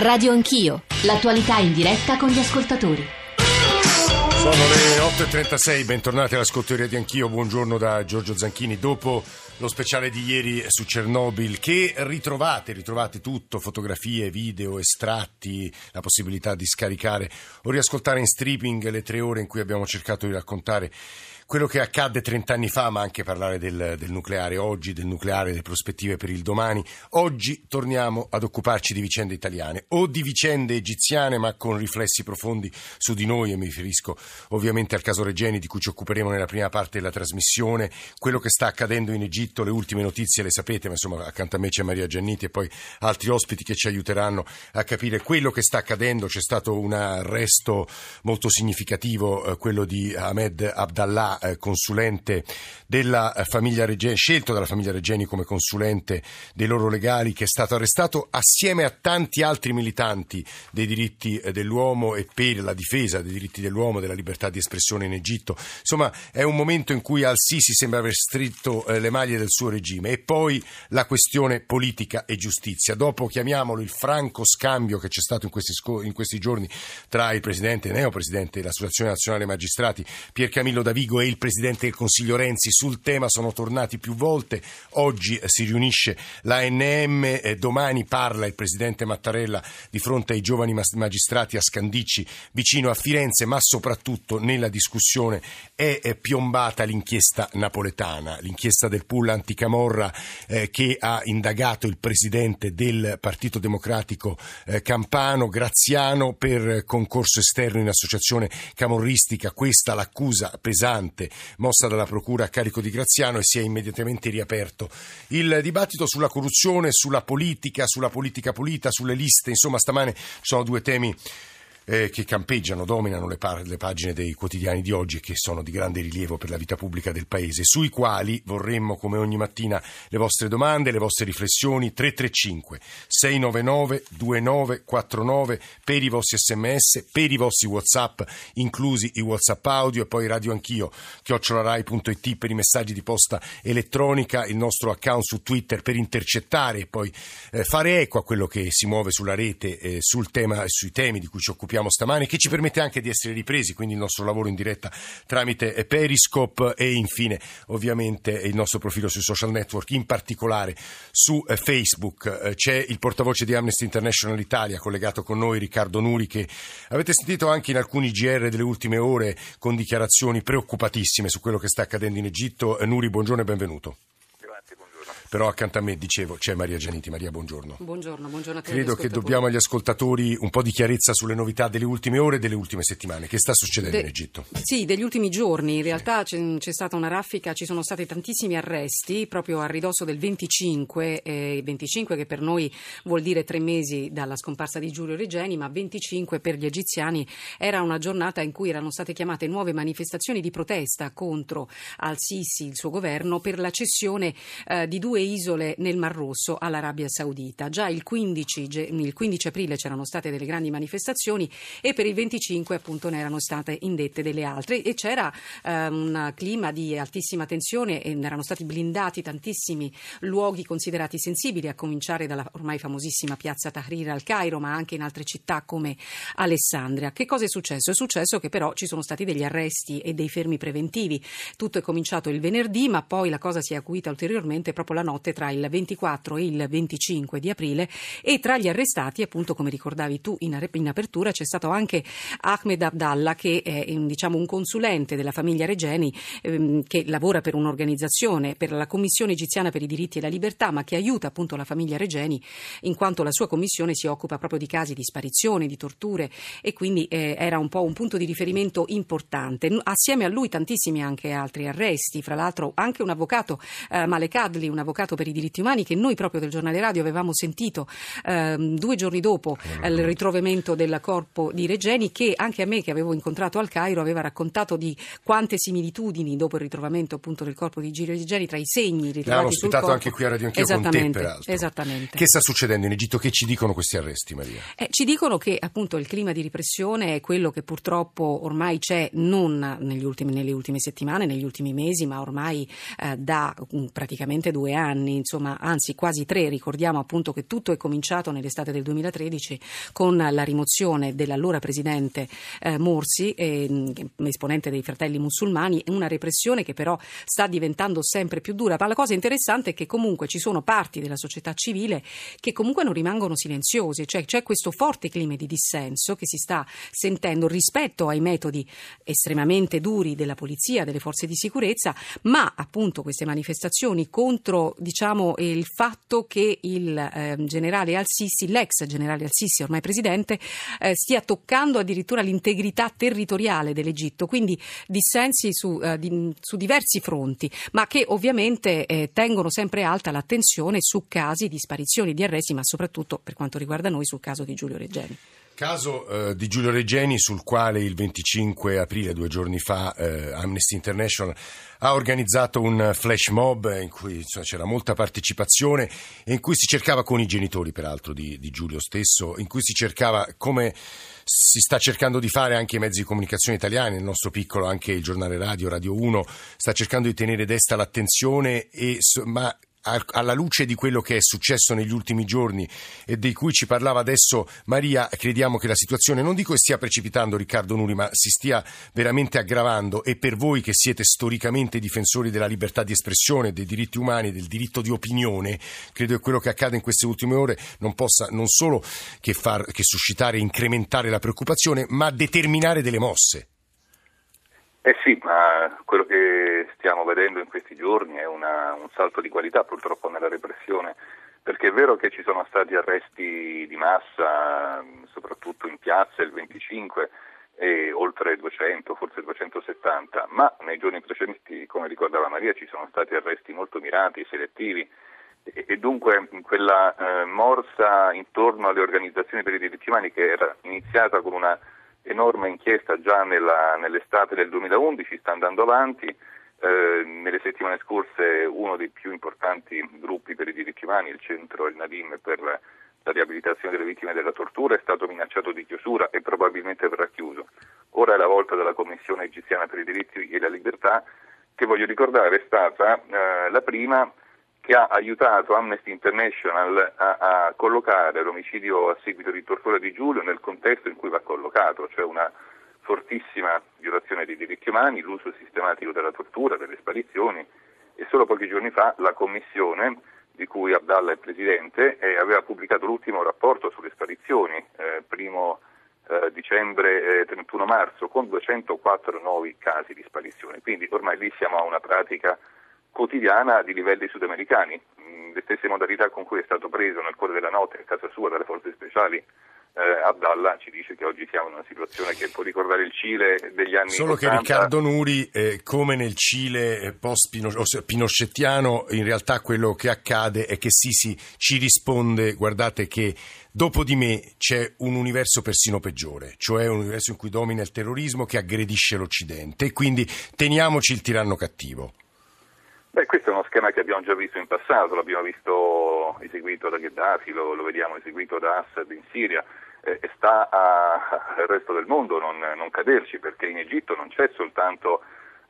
Radio Anch'io, l'attualità in diretta con gli ascoltatori. Sono le 8.36, bentornati all'ascolto di Radio Anch'io, buongiorno da Giorgio Zanchini. Dopo lo speciale di ieri su Chernobyl, che ritrovate, ritrovate tutto, fotografie, video, estratti, la possibilità di scaricare o riascoltare in streaming le tre ore in cui abbiamo cercato di raccontare quello che accadde 30 anni fa, ma anche parlare del, del, nucleare oggi, del nucleare, delle prospettive per il domani. Oggi torniamo ad occuparci di vicende italiane o di vicende egiziane, ma con riflessi profondi su di noi, e mi riferisco ovviamente al caso Regeni, di cui ci occuperemo nella prima parte della trasmissione. Quello che sta accadendo in Egitto, le ultime notizie le sapete, ma insomma accanto a me c'è Maria Gianniti e poi altri ospiti che ci aiuteranno a capire quello che sta accadendo. C'è stato un arresto molto significativo, eh, quello di Ahmed Abdallah eh, consulente della eh, famiglia Regeni, scelto dalla famiglia Regeni come consulente dei loro legali, che è stato arrestato assieme a tanti altri militanti dei diritti eh, dell'uomo e per la difesa dei diritti dell'uomo, della libertà di espressione in Egitto. Insomma, è un momento in cui Al-Sisi sembra aver stretto le maglie del suo regime e poi la questione politica e giustizia. Dopo chiamiamolo il franco scambio che c'è stato in questi, in questi giorni tra il presidente e neopresidente dell'Associazione Nazionale Magistrati Pier Camillo Davigo e il presidente del Consiglio Renzi sul tema sono tornati più volte. Oggi eh, si riunisce l'ANM, domani parla il presidente Mattarella di fronte ai giovani magistrati a Scandicci vicino a Firenze, ma soprattutto nella discussione è piombata l'inchiesta napoletana, l'inchiesta del pool anticamorra eh, che ha indagato il presidente del Partito Democratico eh, Campano, Graziano, per concorso esterno in associazione camorristica. Questa l'accusa pesante mossa dalla Procura a carico di Graziano e si è immediatamente riaperto. Il dibattito sulla corruzione, sulla politica, sulla politica pulita, sulle liste, insomma stamane sono due temi eh, che campeggiano, dominano le, par- le, pagine dei quotidiani di oggi e che sono di grande rilievo per la vita pubblica del Paese, sui quali vorremmo, come ogni mattina, le vostre domande, le vostre riflessioni, 335 699 2949 per i vostri sms, per i vostri whatsapp, inclusi i whatsapp audio e poi radio anch'io, chiocciolarai.it per i messaggi di posta elettronica, il nostro account su Twitter per intercettare e poi eh, fare eco a quello che si muove sulla rete eh, sul tema, sui temi di cui ci occupiamo sviluppiamo stamani, che ci permette anche di essere ripresi, quindi il nostro lavoro in diretta tramite Periscope e infine ovviamente il nostro profilo sui social network, in particolare su eh, Facebook. Eh, c'è il portavoce di Amnesty International Italia collegato con noi, Riccardo Nuri, che avete sentito anche in alcuni GR delle ultime ore con dichiarazioni preoccupatissime su quello che sta accadendo in Egitto. Eh, Nuri, buongiorno e benvenuto. Però accanto a me, dicevo, c'è Maria Gianiti. Maria, buongiorno. Buongiorno, buongiorno a te. Credo che dobbiamo agli ascoltatori un po' di chiarezza sulle novità delle ultime ore e delle ultime settimane. Che sta succedendo De- in Egitto? Sì, degli ultimi giorni. In realtà c'è, c'è, stata una raffica, ci sono stati tantissimi arresti proprio a ridosso del 25, eh, 25 che per noi vuol dire tre mesi dalla scomparsa di Giulio Regeni, ma 25 per gli egiziani era una giornata in cui erano state chiamate nuove manifestazioni di protesta contro Al-Sisi, il suo governo, per la cessione eh, di due due isole nel Mar Rosso all'Arabia Saudita. Già il 15, il 15 aprile c'erano state delle grandi manifestazioni e per il 25 appunto ne erano state indette delle altre e c'era eh, un clima di altissima tensione e erano stati blindati tantissimi luoghi considerati sensibili, a cominciare dalla ormai famosissima piazza Tahrir al Cairo, ma anche in altre città come Alessandria. Che cosa è successo? È successo che però ci sono stati degli arresti e dei fermi preventivi. Tutto è cominciato il venerdì, ma poi la cosa si è acuita ulteriormente proprio la notte tra il 24 e il 25 di aprile e tra gli arrestati, appunto come ricordavi tu in, in apertura, c'è stato anche Ahmed Abdallah che è diciamo, un consulente della famiglia Regeni ehm, che lavora per un'organizzazione, per la Commissione egiziana per i diritti e la libertà, ma che aiuta appunto la famiglia Regeni in quanto la sua commissione si occupa proprio di casi di sparizione, di torture e quindi eh, era un po' un punto di riferimento importante. Assieme a lui tantissimi anche altri arresti, fra l'altro anche un avvocato, eh, Malek Adli, un avvocato avvocato per i diritti umani che noi proprio del giornale radio avevamo sentito ehm, due giorni dopo eh, il ritrovamento del corpo di Regeni che anche a me che avevo incontrato al Cairo aveva raccontato di quante similitudini dopo il ritrovamento appunto del corpo di Giro Regeni tra i segni ritrovati L'abbiamo ospitato anche qui a Radio Anch'io con te peraltro. Esattamente. Che sta succedendo in Egitto? Che ci dicono questi arresti Maria? Eh, ci dicono che appunto il clima di repressione è quello che purtroppo ormai c'è non ultimi, nelle ultime settimane, negli ultimi mesi, ma ormai eh, da um, praticamente due anni anni, insomma, anzi quasi tre. Ricordiamo appunto che tutto è cominciato nell'estate del 2013 con la rimozione dell'allora presidente eh, Morsi, eh, esponente dei fratelli musulmani, una repressione che però sta diventando sempre più dura. Ma la cosa interessante è che comunque ci sono parti della società civile che comunque non rimangono silenziose, cioè c'è questo forte clima di dissenso che si sta sentendo rispetto ai metodi estremamente duri della polizia, delle forze di sicurezza, ma appunto queste manifestazioni contro diciamo, il fatto che il eh, generale Al-Sisi, l'ex generale Al-Sisi, ormai presidente, eh, stia toccando addirittura l'integrità territoriale dell'Egitto, quindi dissensi su, eh, di, su diversi fronti, ma che ovviamente eh, tengono sempre alta l'attenzione su casi di sparizioni, di arresti, ma soprattutto per quanto riguarda noi sul caso di Giulio Reggeni. Caso eh, di Giulio Reggeni sul quale il 25 aprile, due giorni fa, eh, Amnesty International ha organizzato un flash mob in cui insomma, c'era molta partecipazione e in cui si cercava con i genitori peraltro di, di Giulio stesso, in cui si cercava come si sta cercando di fare anche i mezzi di comunicazione italiani, il nostro piccolo, anche il giornale radio, Radio 1, sta cercando di tenere desta l'attenzione, e, ma alla luce di quello che è successo negli ultimi giorni e di cui ci parlava adesso Maria, crediamo che la situazione, non dico che stia precipitando Riccardo Nuri, ma si stia veramente aggravando e per voi che siete storicamente difensori della libertà di espressione, dei diritti umani, del diritto di opinione, credo che quello che accade in queste ultime ore non possa non solo che, far, che suscitare e incrementare la preoccupazione, ma determinare delle mosse. Eh sì, ma quello che stiamo vedendo in questi giorni è una, un salto di qualità purtroppo nella repressione, perché è vero che ci sono stati arresti di massa, soprattutto in piazza il 25, e oltre 200, forse 270, ma nei giorni precedenti, come ricordava Maria, ci sono stati arresti molto mirati, selettivi. E, e dunque quella eh, morsa intorno alle organizzazioni per i diritti umani che era iniziata con una enorme inchiesta già nella, nell'estate del 2011, sta andando avanti. Eh, nelle settimane scorse uno dei più importanti gruppi per i diritti umani, il centro, il Nadim per la riabilitazione delle vittime della tortura, è stato minacciato di chiusura e probabilmente verrà chiuso. Ora è la volta della Commissione egiziana per i diritti e la libertà, che voglio ricordare è stata eh, la prima che ha aiutato Amnesty International a, a, collocare l'omicidio a seguito di tortura di Giulio nel contesto in collocato, cioè una fortissima violazione dei diritti umani, l'uso sistematico della tortura, delle sparizioni e solo pochi giorni fa la Commissione di cui Abdallah è presidente eh, aveva pubblicato l'ultimo rapporto sulle sparizioni, eh, primo eh, dicembre 31 marzo, con 204 nuovi casi di sparizione. Quindi ormai lì siamo a una pratica quotidiana di livelli sudamericani. Mm, le stesse modalità con cui è stato preso nel cuore della notte a casa sua dalle forze speciali eh, Abdallah ci dice che oggi siamo in una situazione che può ricordare il Cile degli anni Solo 80. che Riccardo Nuri, eh, come nel Cile eh, post-pinochettiano, in realtà quello che accade è che Sisi ci risponde, guardate che dopo di me c'è un universo persino peggiore, cioè un universo in cui domina il terrorismo che aggredisce l'Occidente e quindi teniamoci il tiranno cattivo. Beh, questo è uno schema che abbiamo già visto in passato, l'abbiamo visto eseguito da Gheddafi, lo, lo vediamo eseguito da Assad in Siria eh, sta al resto del mondo non, non, caderci perché in Egitto non c'è soltanto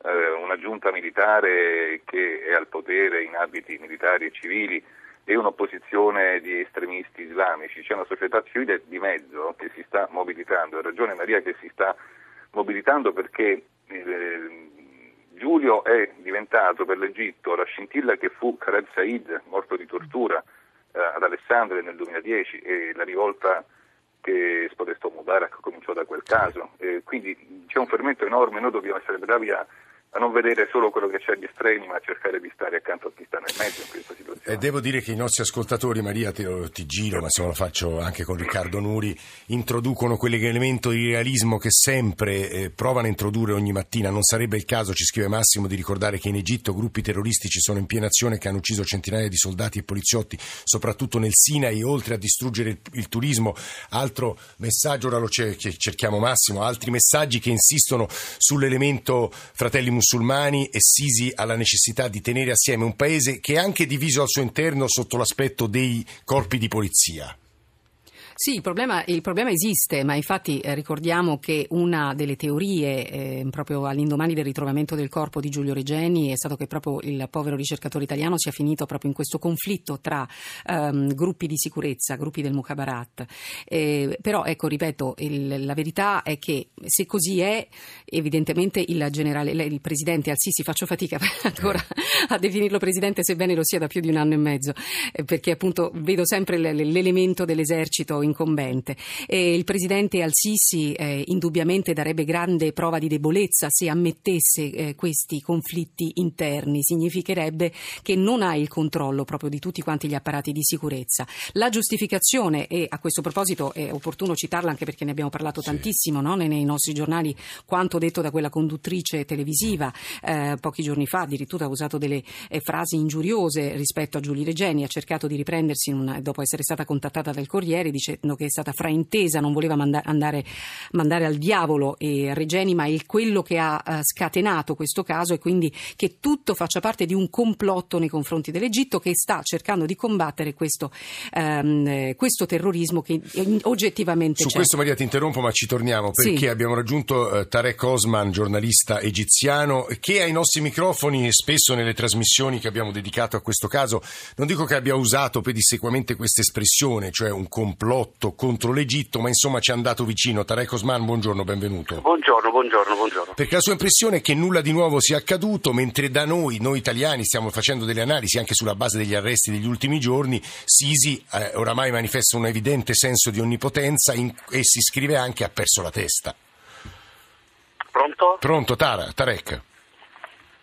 eh, una giunta militare che è al potere in abiti militari e civili e un'opposizione di estremisti islamici, c'è una società civile di mezzo che si sta mobilitando, ha ragione Maria che si sta mobilitando perché eh, Giulio è diventato per l'Egitto la scintilla che fu Khaled Said, morto di tortura eh, ad Alessandria nel 2010 e la rivolta che spodestò Mubarak cominciò da quel caso. Eh, quindi c'è un fermento enorme, noi dobbiamo essere bravi a a non vedere solo quello che c'è agli estremi, ma a cercare di stare accanto a chi sta nel mezzo in questa situazione. E devo dire che i nostri ascoltatori, Maria, ti, ti giro, ma se lo faccio anche con Riccardo Nuri, introducono quell'elemento di realismo che sempre eh, provano a introdurre ogni mattina. Non sarebbe il caso, ci scrive Massimo, di ricordare che in Egitto gruppi terroristici sono in piena azione che hanno ucciso centinaia di soldati e poliziotti, soprattutto nel Sinai, oltre a distruggere il, il turismo. Altro messaggio, ora lo cerchiamo Massimo, altri messaggi che insistono sull'elemento fratelli musulmani e Sisi alla necessità di tenere assieme un paese che è anche diviso al suo interno sotto l'aspetto dei corpi di polizia. Sì, il problema, il problema esiste, ma infatti eh, ricordiamo che una delle teorie eh, proprio all'indomani del ritrovamento del corpo di Giulio Regeni è stato che proprio il povero ricercatore italiano sia finito proprio in questo conflitto tra ehm, gruppi di sicurezza, gruppi del Mukhabarat. Eh, però ecco, ripeto, il, la verità è che se così è, evidentemente il generale, il presidente Al-Sisi, faccio fatica ancora a definirlo presidente, sebbene lo sia da più di un anno e mezzo, eh, perché appunto vedo sempre l'elemento dell'esercito incombente. E il presidente Al-Sisi eh, indubbiamente darebbe grande prova di debolezza se ammettesse eh, questi conflitti interni, significherebbe che non ha il controllo proprio di tutti quanti gli apparati di sicurezza. La giustificazione, e a questo proposito è opportuno citarla anche perché ne abbiamo parlato sì. tantissimo no? nei, nei, nostri giornali, quanto detto da quella conduttrice televisiva eh, pochi giorni fa, addirittura ha usato delle eh, frasi ingiuriose rispetto a Giulio Regeni, ha cercato di riprendersi una, dopo essere stata contattata dal Corriere dicendo che è stata fraintesa, non voleva manda- andare, mandare al diavolo e Regeni, ma è quello che ha uh, scatenato questo caso e quindi che tutto faccia parte di un complotto nei confronti dell'Egitto che sta cercando di combattere questo, um, questo terrorismo che oggettivamente Su c'è. questo Maria ti interrompo ma ci torniamo perché sì. abbiamo raggiunto uh, Tarek Osman, giornalista egiziano, che ai nostri microfoni spesso nelle trasmissioni che abbiamo dedicato a questo caso, non dico che abbia usato pedissequamente questa espressione, cioè un complotto contro l'Egitto, ma insomma ci è andato vicino. Tarek Osman, buongiorno, benvenuto. Buongiorno, buongiorno, buongiorno. Perché la sua impressione è che nulla di nuovo sia accaduto, mentre da noi, noi italiani, stiamo facendo delle analisi anche sulla base degli arresti degli ultimi giorni, Sisi eh, oramai manifesta un evidente senso di onnipotenza in, e si scrive anche ha perso la testa. Pronto? Pronto, Tara, Tarek.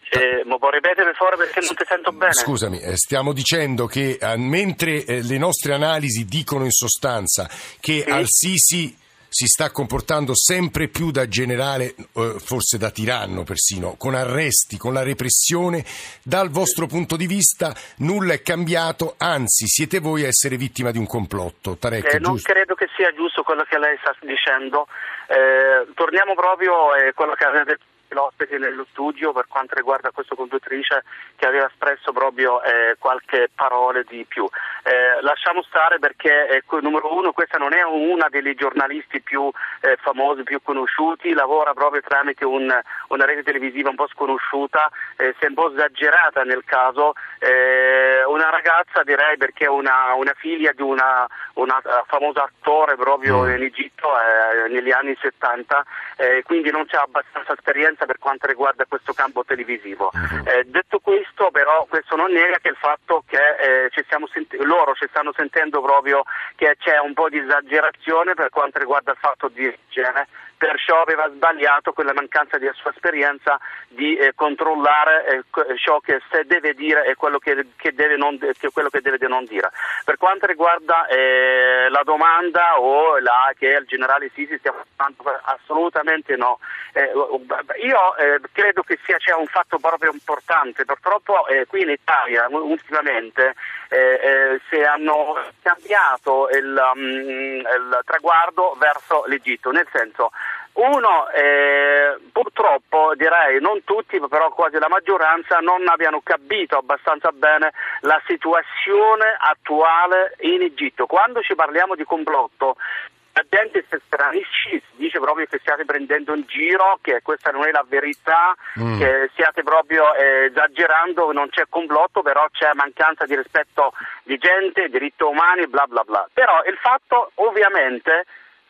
Eh, ma può ripetere favore perché non ti sento bene? Scusami, eh, stiamo dicendo che eh, mentre eh, le nostre analisi dicono in sostanza che sì? Al-Sisi si sta comportando sempre più da generale, forse da tiranno persino, con arresti, con la repressione, dal vostro punto di vista nulla è cambiato, anzi siete voi a essere vittima di un complotto. Tarek, eh, non credo che sia giusto quello che lei sta dicendo. Eh, torniamo proprio a quello che aveva detto l'ospite nello studio per quanto riguarda questa conduttrice che aveva espresso proprio eh, qualche parola di più. Eh, lasciamo stare perché, eh, numero uno, questa non è una dei giornalisti più eh, famosi, più conosciuti, lavora proprio tramite un, una rete televisiva un po' sconosciuta, eh, si è un po' esagerata nel caso, eh, una ragazza direi perché è una, una figlia di un famoso attore proprio mm. in Egitto negli anni 70, quindi non c'è abbastanza esperienza per quanto riguarda questo campo televisivo. Uh-huh. Eh, detto questo, però, questo non nega che il fatto che eh, ci senti- loro ci stanno sentendo proprio che c'è un po' di esagerazione per quanto riguarda il fatto di genere perciò aveva sbagliato quella mancanza di sua esperienza di eh, controllare eh, ciò che se deve dire e quello che, che, deve non, che quello che deve non dire. Per quanto riguarda eh, la domanda o la, che il generale Sisi stia facendo, assolutamente no. Eh, io eh, credo che sia c'è un fatto proprio importante, purtroppo eh, qui in Italia ultimamente si hanno cambiato il, um, il traguardo verso l'Egitto, nel senso uno, eh, purtroppo direi non tutti, però quasi la maggioranza non abbiano capito abbastanza bene la situazione attuale in Egitto. Quando ci parliamo di complotto, la gente si stranisce, si dice proprio che stiate prendendo in giro, che questa non è la verità, mm. che stiate proprio eh, esagerando, non c'è complotto, però c'è mancanza di rispetto di gente, diritti umani, bla bla bla. Però il fatto ovviamente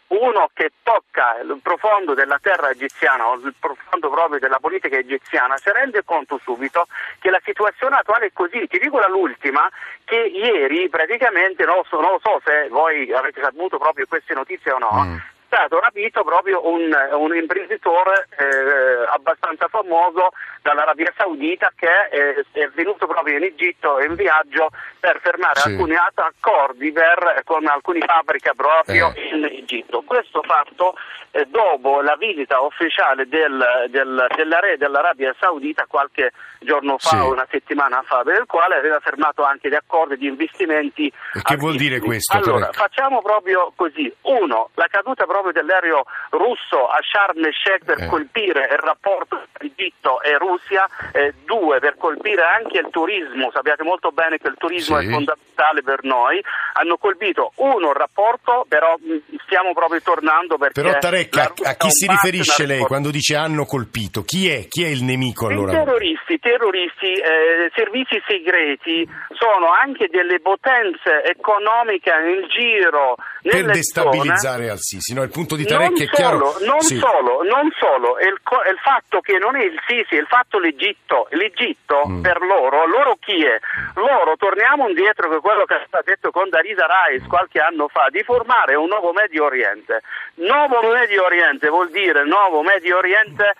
uno che tocca il profondo della terra egiziana o il profondo proprio della politica egiziana si rende conto subito che la situazione attuale è così. Ti dico l'ultima che ieri praticamente, non, so, non so se voi avete saputo proprio queste notizie o no, mm stato rapito proprio un, un imprenditore eh, abbastanza famoso dall'Arabia Saudita che eh, è venuto proprio in Egitto in viaggio per fermare sì. alcuni accordi per, con alcune fabbriche proprio eh. in Egitto. Questo fatto eh, dopo la visita ufficiale del, del, della re dell'Arabia Saudita qualche giorno fa, sì. una settimana fa, per il quale aveva fermato anche gli accordi di investimenti. E che vuol dire questo? Allora, facciamo proprio così. Uno, la caduta proprio proprio dell'aereo russo a Sharm el Sheikh per eh. colpire il rapporto tra Egitto e Russia, eh, due per colpire anche il turismo, sappiate molto bene che il turismo sì. è fondamentale per noi, hanno colpito uno il rapporto, però stiamo proprio tornando perché... Però Tarek, a, chi si riferisce lei quando dice hanno colpito? Chi è? Chi è il nemico allora? I terroristi, terroristi eh, servizi segreti sono anche delle potenze economiche in giro per destabilizzare Al-Sisi, no? Il punto di Tarek è chiaro. Non sì. solo, non solo, è il, è il, fatto che non è il Sisi, è il fatto l'Egitto. L'Egitto mm. per loro, loro chi è? Loro, torniamo indietro che quello che è stato detto con Darisa Rais qualche anno fa, di formare un nuovo Medio Oriente. Nuovo Medio Oriente vuol dire nuovo Medio Oriente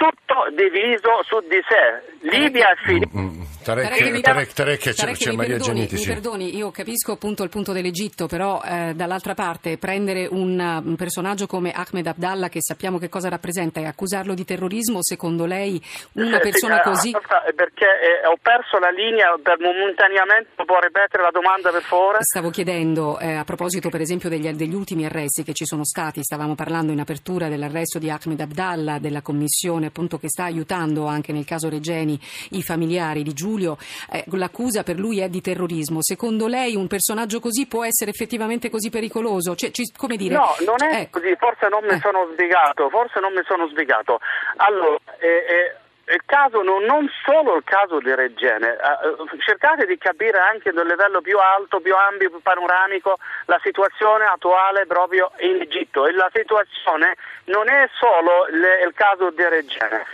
tutto diviso su di sé. Libia e Filippine. Mm, mm. Tarek, Tarek, Tarek, c'è, c'è Maria Giannetti. Mi perdoni, io capisco appunto il punto dell'Egitto, però eh, dall'altra parte prendere un, un, personaggio come Ahmed Abdallah, che sappiamo che cosa rappresenta, e accusarlo di terrorismo, secondo lei una sì, persona sì, così... Perché eh, ho perso la linea per momentaneamente, può ripetere la domanda per favore? Stavo chiedendo, eh, a proposito per esempio degli, degli, ultimi arresti che ci sono stati, stavamo parlando in apertura dell'arresto di Ahmed Abdallah, della commissione appunto che sta aiutando anche nel caso Regeni i familiari di Giulio. Eh, l'accusa per lui è di terrorismo. Secondo lei un personaggio così può essere effettivamente così pericoloso? Cioè, ci, come dire? No, non è ecco. così, forse non mi eh. sono spiegato, forse non mi sono spiegato. Allora, eh, eh il caso, non, non, solo il caso di Regene, eh, cercate di capire anche a livello più alto, più ampio, più panoramico la situazione attuale proprio in Egitto e la situazione non è solo le, il caso di Regene.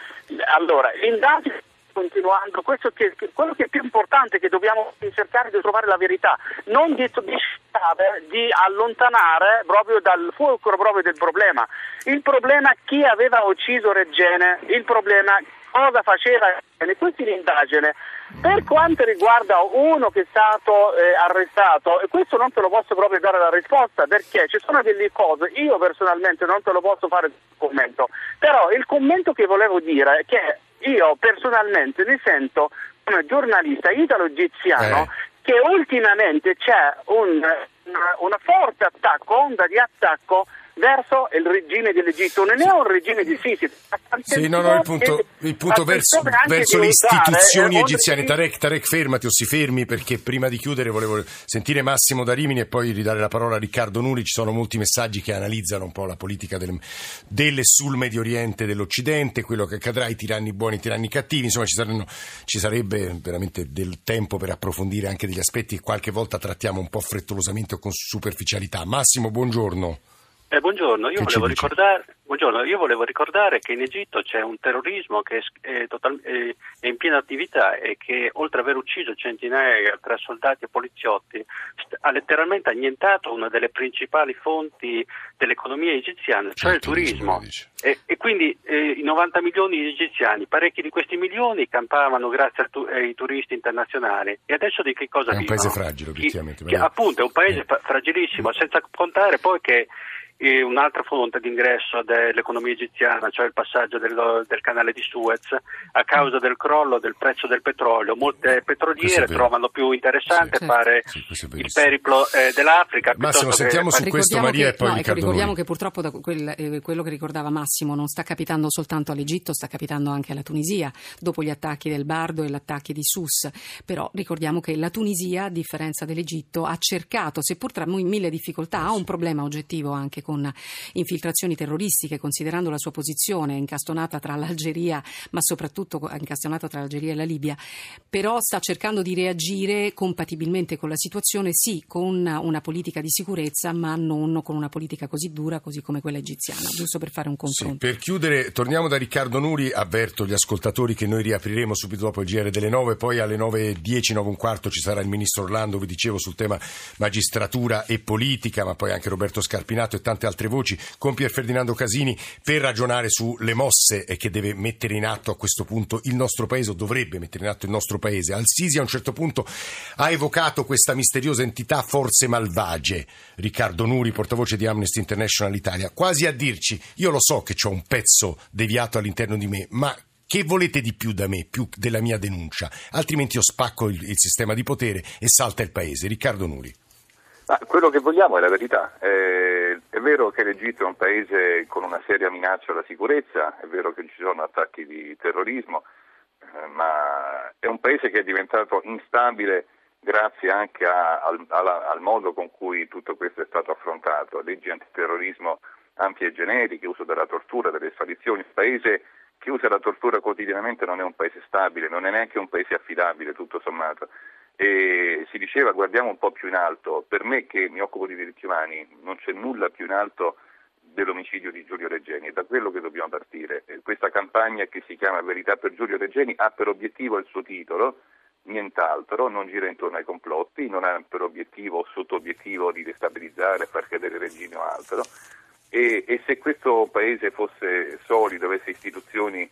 Allora, l'indagine continuando, questo che, che, quello che è più importante è che dobbiamo cercare di trovare la verità, non di, di, di allontanare proprio dal fulcro proprio del problema. Il problema chi aveva ucciso Regene, il problema cosa faceva questa è l'indagine. Per quanto riguarda uno che è stato eh, arrestato, e questo non te lo posso proprio dare la risposta perché ci sono delle cose, io personalmente non te lo posso fare il commento, però il commento che volevo dire è che io personalmente mi sento come giornalista italo-egiziano eh. che ultimamente c'è un, una, una forte attacco, onda di attacco verso il regime dell'Egitto, non è un regime di Sisi. Sì, no, no, il punto, il punto verso, verso le istituzioni egiziane. Tarek, Tarek, fermati o si fermi perché prima di chiudere volevo sentire Massimo da Rimini e poi ridare la parola a Riccardo Nuri. Ci sono molti messaggi che analizzano un po' la politica del, delle sul Medio Oriente dell'Occidente, quello che accadrà, i tiranni buoni, i tiranni cattivi. Insomma, ci, saranno, ci sarebbe veramente del tempo per approfondire anche degli aspetti che qualche volta trattiamo un po' frettolosamente o con superficialità. Massimo, buongiorno. Eh, buongiorno. Io volevo, buongiorno. Io volevo, ricordare che in Egitto c'è un terrorismo che è, total, è, in piena attività e che oltre ad aver ucciso centinaia tra soldati e poliziotti ha letteralmente annientato una delle principali fonti dell'economia egiziana, cioè il turismo. E, e, quindi eh, i 90 milioni di egiziani, parecchi di questi milioni campavano grazie tu, ai turisti internazionali. E adesso di che cosa vivono? È un paese fragile, obiettivamente. Che, appunto, è un paese eh. fragilissimo, senza contare poi che e un'altra fonte di ingresso dell'economia egiziana, cioè il passaggio del, del, canale di Suez, a causa del crollo del prezzo del petrolio. Molte petroliere trovano più interessante sì, fare sì, il periplo eh, dell'Africa. Massimo, sentiamo che... su questo Maria che, e poi no, ecco, Ricordiamo che purtroppo quel, eh, quello che ricordava Massimo non sta capitando soltanto all'Egitto, sta capitando anche alla Tunisia, dopo gli attacchi del Bardo e gli attacchi di Sus. Però ricordiamo che la Tunisia, a differenza dell'Egitto, ha cercato, seppur tra mille difficoltà, ha un problema oggettivo anche con infiltrazioni terroristiche, considerando la sua posizione incastonata tra l'Algeria, ma soprattutto incastonata tra l'Algeria e la Libia, però sta cercando di reagire compatibilmente con la situazione, sì, con una politica di sicurezza, ma non con una politica così dura, così come quella egiziana, giusto per fare un confronto. Sì, per chiudere, torniamo da Riccardo Nuri, avverto gli ascoltatori che noi riapriremo subito dopo il GR delle 9, poi alle 9.10, 9 un quarto ci sarà il ministro Orlando, vi dicevo, sul tema magistratura e politica, ma poi anche Roberto Scarpinato e tante altre voci con Pier Ferdinando Casini per ragionare sulle mosse che deve mettere in atto a questo punto il nostro paese o dovrebbe mettere in atto il nostro paese. Al-Sisi a un certo punto ha evocato questa misteriosa entità forze malvagie. Riccardo Nuri, portavoce di Amnesty International Italia, quasi a dirci io lo so che ho un pezzo deviato all'interno di me, ma che volete di più da me, più della mia denuncia? Altrimenti io spacco il, il sistema di potere e salta il paese. Riccardo Nuri. Ma quello che vogliamo è la verità. Eh, è vero che l'Egitto è un paese con una seria minaccia alla sicurezza, è vero che ci sono attacchi di terrorismo, eh, ma è un paese che è diventato instabile grazie anche a, al, alla, al, modo con cui tutto questo è stato affrontato, leggi antiterrorismo ampie e generiche, uso della tortura, delle sparizioni. Un paese che usa la tortura quotidianamente non è un paese stabile, non è neanche un paese affidabile, tutto sommato e si diceva guardiamo un po' più in alto, per me che mi occupo di diritti umani non c'è nulla più in alto dell'omicidio di Giulio Reggeni, è da quello che dobbiamo partire. Questa campagna che si chiama Verità per Giulio Reggeni ha per obiettivo il suo titolo, nient'altro, non gira intorno ai complotti, non ha per obiettivo o sotto-obiettivo di destabilizzare, far cadere il regime o altro. E, e se questo paese fosse solido, avesse istituzioni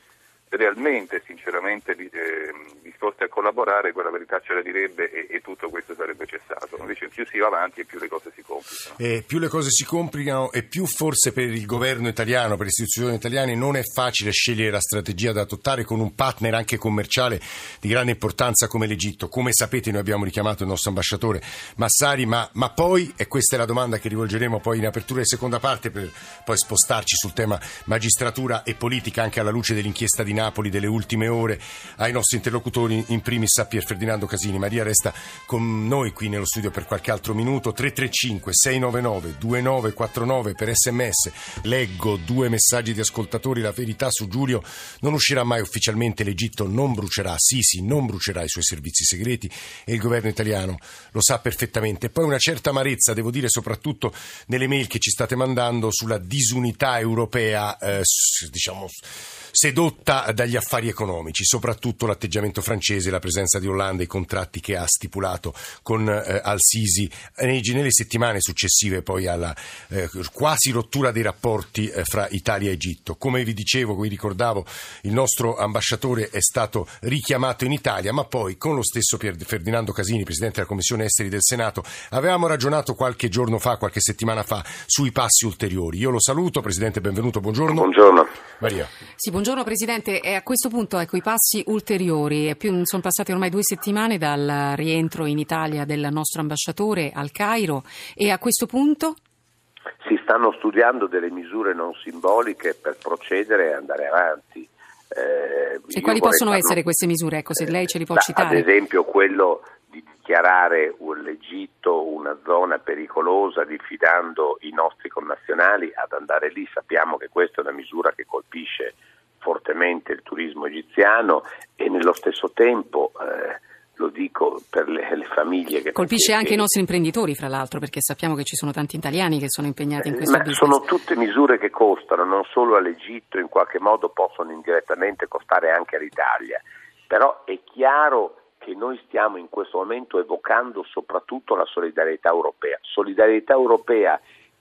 realmente, sinceramente eh, disposti a collaborare, quella verità ce la direbbe e, e, tutto questo sarebbe cessato. Invece più si va avanti e più le cose si complicano. E più le cose si complicano e più forse per il governo italiano, per le istituzioni italiane non è facile scegliere la strategia da adottare con un partner anche commerciale di grande importanza come l'Egitto. Come sapete noi abbiamo richiamato il nostro ambasciatore Massari, ma, ma poi, e questa è la domanda che rivolgeremo poi in apertura di seconda parte per poi spostarci sul tema magistratura e politica anche alla luce dell'inchiesta di Napoli Napoli delle ultime ore ai nostri interlocutori, in primis a Pier Ferdinando Casini. Maria resta con noi qui nello studio per qualche altro minuto. 335 699 2949 per sms. Leggo due messaggi di ascoltatori. La verità su Giulio non uscirà mai ufficialmente. L'Egitto non brucerà, Sisi non brucerà i suoi servizi segreti e il governo italiano lo sa perfettamente. Poi una certa amarezza, devo dire, soprattutto nelle mail che ci state mandando sulla disunità europea, eh, diciamo sedotta dagli affari economici, soprattutto l'atteggiamento francese, la presenza di Hollande, i contratti che ha stipulato con eh, Al-Sisi nelle settimane successive poi alla eh, quasi rottura dei rapporti eh, fra Italia e Egitto. Come vi dicevo, vi ricordavo, il nostro ambasciatore è stato richiamato in Italia, ma poi con lo stesso Pier Ferdinando Casini, Presidente della Commissione Esteri del Senato, avevamo ragionato qualche giorno fa, qualche settimana fa, sui passi ulteriori. Io lo saluto, Presidente, benvenuto, buongiorno. Buongiorno. Maria. Sì, buongiorno Presidente. E a questo punto ecco, i passi ulteriori. Più, sono passate ormai due settimane dal rientro in Italia del nostro ambasciatore al Cairo e a questo punto? Si stanno studiando delle misure non simboliche per procedere e andare avanti. Eh, e quali possono farlo... essere queste misure? Ecco, se lei ce li può citare. Ad esempio quello dichiarare l'Egitto una zona pericolosa diffidando i nostri connazionali ad andare lì. Sappiamo che questa è una misura che colpisce fortemente il turismo egiziano e nello stesso tempo, eh, lo dico per le, le famiglie che... Colpisce anche che, i nostri imprenditori, fra l'altro, perché sappiamo che ci sono tanti italiani che sono impegnati in questo eh, business. Sono tutte misure che costano, non solo all'Egitto, in qualche modo possono indirettamente costare anche all'Italia. Però è chiaro che noi stiamo in questo momento evocando soprattutto la solidarietà europea. Solidarietà europea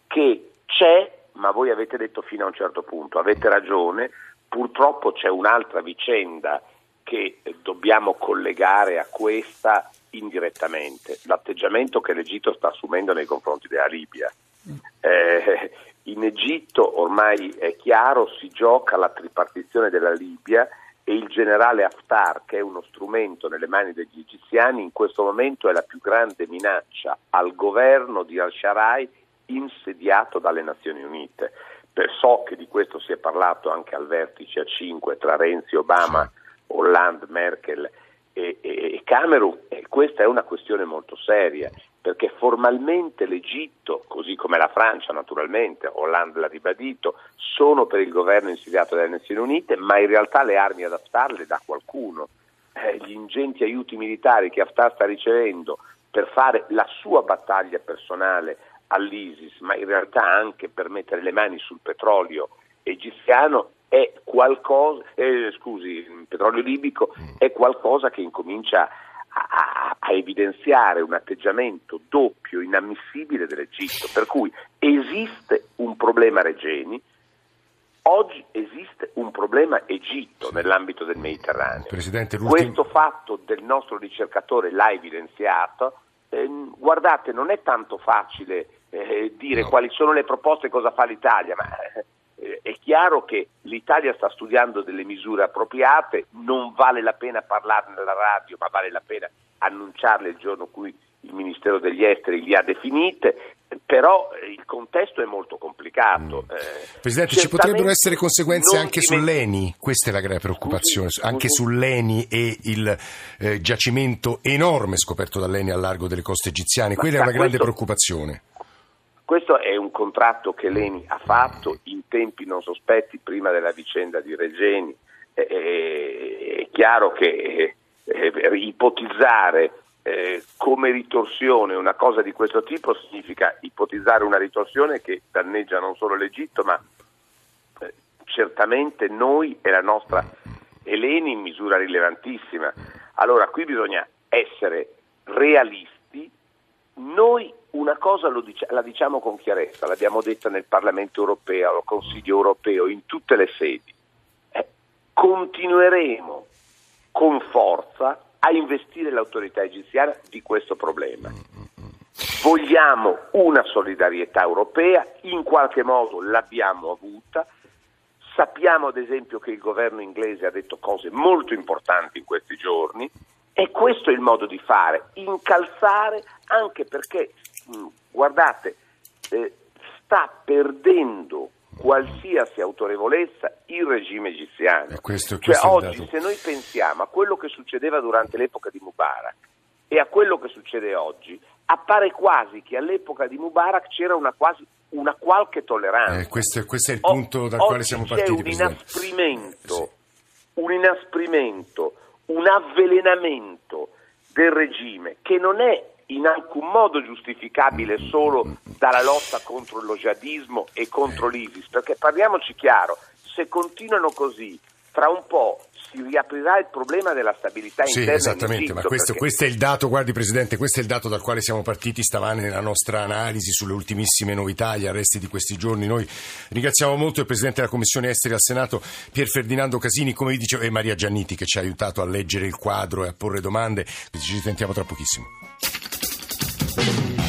che c'è, ma voi avete detto fino a un certo punto, avete ragione, purtroppo c'è un'altra vicenda che dobbiamo collegare a questa indirettamente, l'atteggiamento che l'Egitto sta assumendo nei confronti della Libia. Eh, in Egitto ormai è chiaro, si gioca la tripartizione della Libia e il generale Haftar, che è uno strumento nelle mani degli egiziani, in questo momento è la più grande minaccia al governo di al-Sharai insediato dalle Nazioni Unite. So che di questo si è parlato anche al vertice a 5 tra Renzi, Obama, Hollande, Merkel e, e, e Cameron e questa è una questione molto seria perché formalmente l'Egitto, così come la Francia naturalmente, Hollande l'ha ribadito, sono per il governo insediato dalle Nazioni Unite, ma in realtà le armi ad Haftar le dà qualcuno. Eh, gli ingenti aiuti militari che Haftar sta ricevendo per fare la sua battaglia personale all'ISIS, ma in realtà anche per mettere le mani sul petrolio egiziano, è qualcosa, eh, scusi, il petrolio libico è qualcosa che incomincia a, a, evidenziare un atteggiamento doppio, inammissibile dell'Egitto, per cui esiste un problema Regeni, oggi esiste un problema Egitto nell'ambito del Mediterraneo. Questo fatto del nostro ricercatore l'ha evidenziato, eh, guardate non è tanto facile eh, dire no. quali sono le proposte e cosa fa l'Italia, ma eh, è chiaro che l'Italia sta studiando delle misure appropriate, non vale la pena parlarne alla radio, ma vale la pena annunciarle il giorno in cui il Ministero degli Esteri li ha definite, però il contesto è molto complicato. Mm. Eh, Presidente, ci potrebbero essere conseguenze anche sull'ENI, questa è la grave preoccupazione, scusi, anche scusi. sull'ENI e il eh, giacimento enorme scoperto dall'ENI a largo delle coste egiziane, quella è una grande questo, preoccupazione. Questo è un contratto che l'ENI ha fatto in tempi non sospetti prima della vicenda di Regeni. Eh, è chiaro che eh, ipotizzare eh, come ritorsione una cosa di questo tipo significa ipotizzare una ritorsione che danneggia non solo l'Egitto, ma eh, certamente noi e la nostra Eleni in misura rilevantissima. Allora qui bisogna essere realisti. Noi una cosa dic- la diciamo con chiarezza, l'abbiamo detta nel Parlamento europeo, al Consiglio europeo, in tutte le sedi. Eh, continueremo con forza a investire l'autorità egiziana di questo problema. Vogliamo una solidarietà europea, in qualche modo l'abbiamo avuta. Sappiamo ad esempio che il governo inglese ha detto cose molto importanti in questi giorni e questo è il modo di fare, incalzare anche perché, guardate, eh, sta perdendo qualsiasi autorevolezza il regime egiziano. Questo, questo cioè, oggi se noi pensiamo a quello che succedeva durante l'epoca di Mubarak e a quello che succede oggi, appare quasi che all'epoca di Mubarak c'era una, quasi, una qualche tolleranza. Eh, questo, questo, è il punto o, dal quale siamo partiti. C'è un inasprimento, sì. un inasprimento, un avvelenamento del regime che non è in alcun modo giustificabile solo dalla lotta contro lo jihadismo e contro l'ISIS, perché parliamoci chiaro, se continuano così, fra un po' si riaprirà il problema della stabilità sì, interna. Sì, esattamente, ma questo, perché... questo, è il dato, guardi Presidente, questo è il dato dal quale siamo partiti stamane nella nostra analisi sulle ultimissime novità, gli arresti di questi giorni. Noi ringraziamo molto il Presidente della Commissione Esteri al Senato, Pier Ferdinando Casini, come vi dicevo, e Maria Gianniti che ci ha aiutato a leggere il quadro e a porre domande. Ci sentiamo tra pochissimo. thank you.